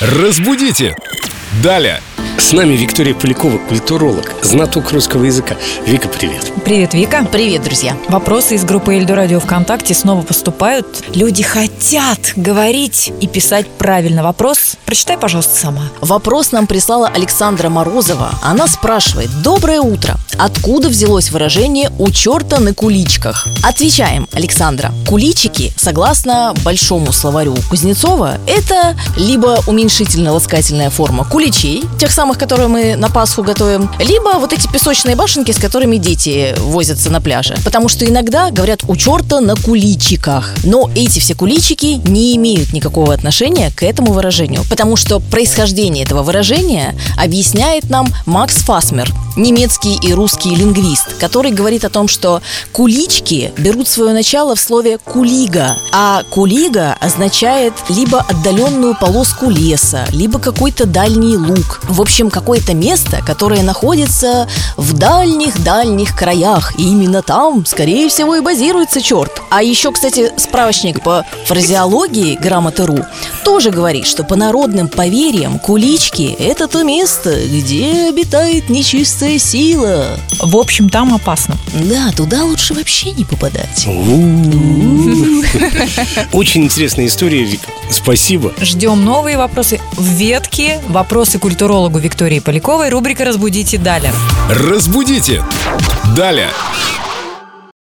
Разбудите! Далее! С нами Виктория Полякова, культуролог, знаток русского языка. Вика, привет. Привет, Вика. Привет, друзья. Вопросы из группы Эльдо Радио ВКонтакте снова поступают. Люди хотят говорить и писать правильно. Вопрос прочитай, пожалуйста, сама. Вопрос нам прислала Александра Морозова. Она спрашивает «Доброе утро! Откуда взялось выражение «у черта на куличках»?» Отвечаем, Александра. Куличики, согласно большому словарю Кузнецова, это либо уменьшительно-ласкательная форма куличей, тех самых, которые мы на Пасху готовим, либо вот эти песочные башенки, с которыми дети возятся на пляже. Потому что иногда говорят «у черта на куличиках». Но эти все куличики не имеют никакого отношения к этому выражению. Потому что происхождение этого выражения объясняет нам Макс Фасмер, немецкий и русский лингвист, который говорит о том, что кулички берут свое начало в слове кулига, а кулига означает либо отдаленную полоску леса, либо какой-то дальний луг. В общем, какое-то место, которое находится в дальних-дальних краях, и именно там, скорее всего, и базируется черт. А еще, кстати, справочник по фразеологии грамоты.ру тоже говорит, что по народным поверьям кулички – это то место, где обитает нечистая сила. В общем, там опасно. Да, туда лучше вообще не попадать. Очень интересная история, Вика. Спасибо. Ждем новые вопросы в ветке. Вопросы культурологу Виктории Поляковой. Рубрика «Разбудите далее». Разбудите! Далее!